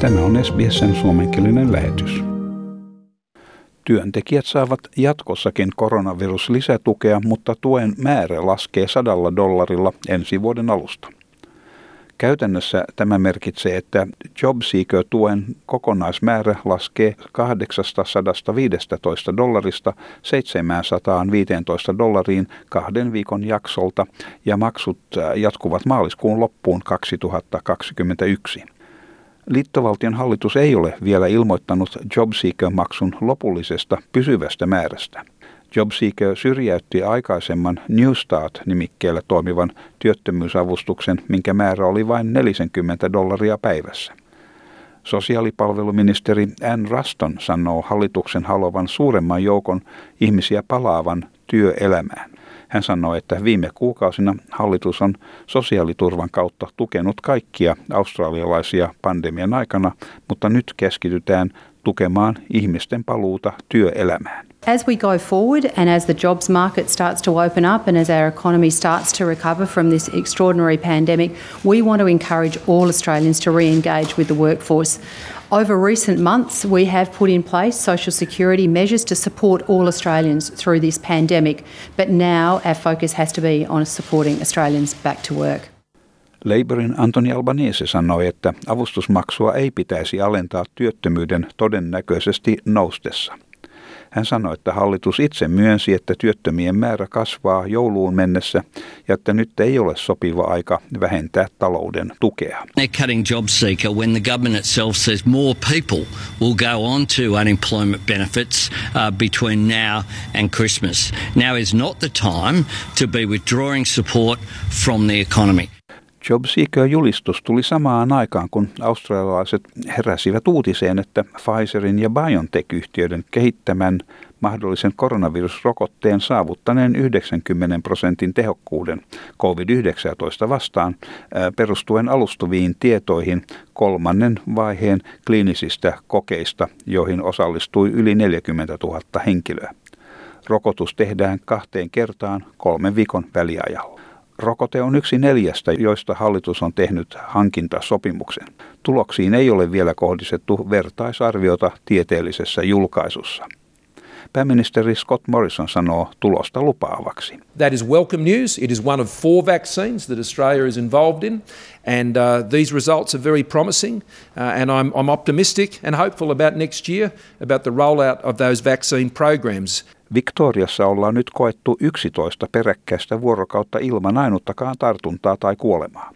Tämä on SBSn suomenkielinen lähetys. Työntekijät saavat jatkossakin koronaviruslisätukea, mutta tuen määrä laskee sadalla dollarilla ensi vuoden alusta. Käytännössä tämä merkitsee, että JobSeeker-tuen kokonaismäärä laskee 815 dollarista 715 dollariin kahden viikon jaksolta ja maksut jatkuvat maaliskuun loppuun 2021. Liittovaltion hallitus ei ole vielä ilmoittanut JobSeeker-maksun lopullisesta pysyvästä määrästä. JobSeeker syrjäytti aikaisemman New Start-nimikkeellä toimivan työttömyysavustuksen, minkä määrä oli vain 40 dollaria päivässä. Sosiaalipalveluministeri Ann Ruston sanoo hallituksen haluavan suuremman joukon ihmisiä palaavan työelämään. Hän sanoi, että viime kuukausina hallitus on sosiaaliturvan kautta tukenut kaikkia australialaisia pandemian aikana, mutta nyt keskitytään tukemaan ihmisten paluuta työelämään. As we go forward and as the jobs market starts to open up and as our economy starts to recover from this extraordinary pandemic, we want to encourage all Australians to re engage with the workforce. Over recent months, we have put in place social security measures to support all Australians through this pandemic, but now our focus has to be on supporting Australians back to work. Labourin Antoni Albanese sanoi, että avustusmaksua ei pitäisi alentaa työttömyyden todennäköisesti noustessa. Hän sanoi, että hallitus itse myönsi, että työttömien määrä kasvaa jouluun mennessä ja että nyt ei ole sopiva aika vähentää talouden tukea. They're cutting job seeker when the government itself says more people will go on to unemployment benefits uh, between now and Christmas. Now is not the time to be withdrawing support from the economy. JobSeeker-julistus tuli samaan aikaan, kun australialaiset heräsivät uutiseen, että Pfizerin ja BioNTech-yhtiöiden kehittämän mahdollisen koronavirusrokotteen saavuttaneen 90 prosentin tehokkuuden COVID-19 vastaan perustuen alustuviin tietoihin kolmannen vaiheen kliinisistä kokeista, joihin osallistui yli 40 000 henkilöä. Rokotus tehdään kahteen kertaan kolmen viikon väliajalla. Rokote on yksi neljästä, joista hallitus on tehnyt hankintasopimuksen. Tuloksiin ei ole vielä kohdistettu vertaisarviota tieteellisessä julkaisussa. Pääministeri Scott Morrison sanoo tulosta lupaavaksi. That is welcome news. It is one of four vaccines that Australia is involved in, and uh, these results are very promising. Uh, and I'm, I'm optimistic and hopeful about next year about the rollout of those vaccine programs. Victoriassa ollaan nyt koettu 11 peräkkäistä vuorokautta ilman ainuttakaan tartuntaa tai kuolemaa.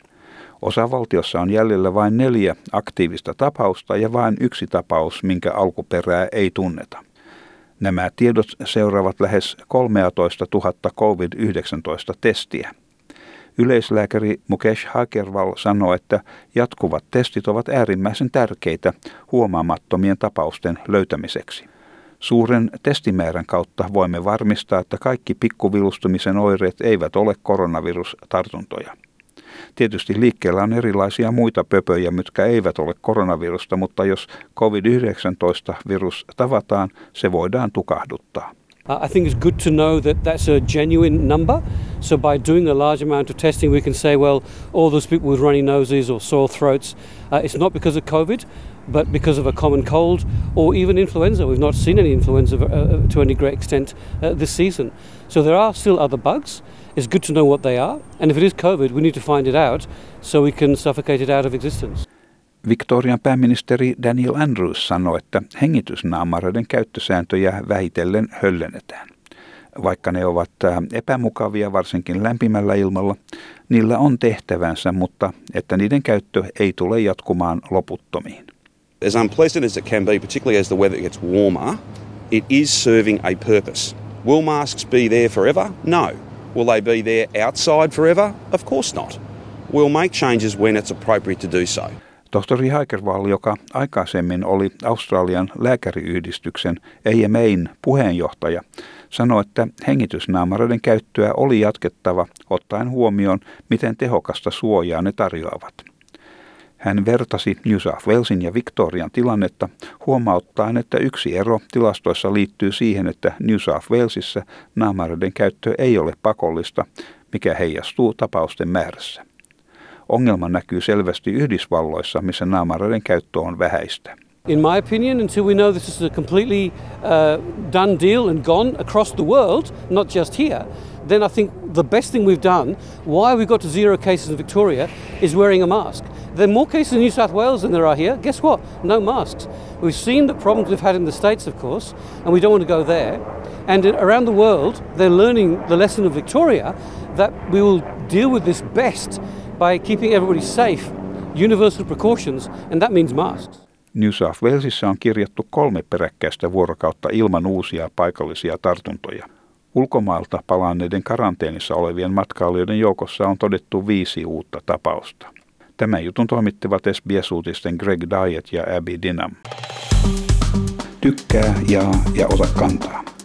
Osavaltiossa on jäljellä vain neljä aktiivista tapausta ja vain yksi tapaus, minkä alkuperää ei tunneta. Nämä tiedot seuraavat lähes 13 000 COVID-19 testiä. Yleislääkäri Mukesh Hakerval sanoo, että jatkuvat testit ovat äärimmäisen tärkeitä huomaamattomien tapausten löytämiseksi. Suuren testimäärän kautta voimme varmistaa, että kaikki pikkuvilustumisen oireet eivät ole koronavirustartuntoja. Tietysti liikkeellä on erilaisia muita pöpöjä, mitkä eivät ole koronavirusta, mutta jos COVID-19-virus tavataan, se voidaan tukahduttaa. Uh, I think it's good to know that that's a genuine number. So by doing a large amount of testing, we can say, well, all those people with runny noses or sore throats, uh, it's not because of COVID, but because of a common cold or even influenza. We've not seen any influenza uh, uh, to any great extent uh, this season. So there are still other bugs. It's good to know what they are. And if it is COVID, we need to find it out so we can suffocate it out of existence. Victorian pääministeri Daniel Andrews sanoi, että hengitysnaamareiden käyttösääntöjä vähitellen höllennetään. Vaikka ne ovat epämukavia varsinkin lämpimällä ilmalla, niillä on tehtävänsä, mutta että niiden käyttö ei tule jatkumaan loputtomiin. As unpleasant as it can be, particularly as the weather gets warmer, it is serving a purpose. Will masks be there forever? No. Will they be there outside forever? Of course not. We'll make changes when it's appropriate to do so. Tohtori Haikerval, joka aikaisemmin oli Australian lääkäriyhdistyksen AMAin puheenjohtaja, sanoi, että hengitysnaamareiden käyttöä oli jatkettava ottaen huomioon, miten tehokasta suojaa ne tarjoavat. Hän vertasi New South Walesin ja Victorian tilannetta huomauttaen, että yksi ero tilastoissa liittyy siihen, että New South Walesissa naamareiden käyttö ei ole pakollista, mikä heijastuu tapausten määrässä. Ongelma näkyy selvästi Yhdysvalloissa, missä naamareiden käyttö on vähäistä. In my opinion, until we know this is a completely uh, done deal and gone across the world, not just here, then I think the best thing we've done, why we got to zero cases in Victoria, is wearing a mask. There are more cases in New South Wales than there are here. Guess what? No masks. We've seen the problems we've had in the States, of course, and we don't want to go there. And around the world, they're learning the lesson of Victoria that we will deal with this best by keeping everybody safe, universal precautions, and that means masks. New South Walesissa on kirjattu kolme peräkkäistä vuorokautta ilman uusia paikallisia tartuntoja. Ulkomailta palanneiden karanteenissa olevien matkailijoiden joukossa on todettu viisi uutta tapausta. Tämän jutun toimittivat SBS-uutisten Greg Diet ja Abby Dinham. Tykkää, jaa ja ota kantaa.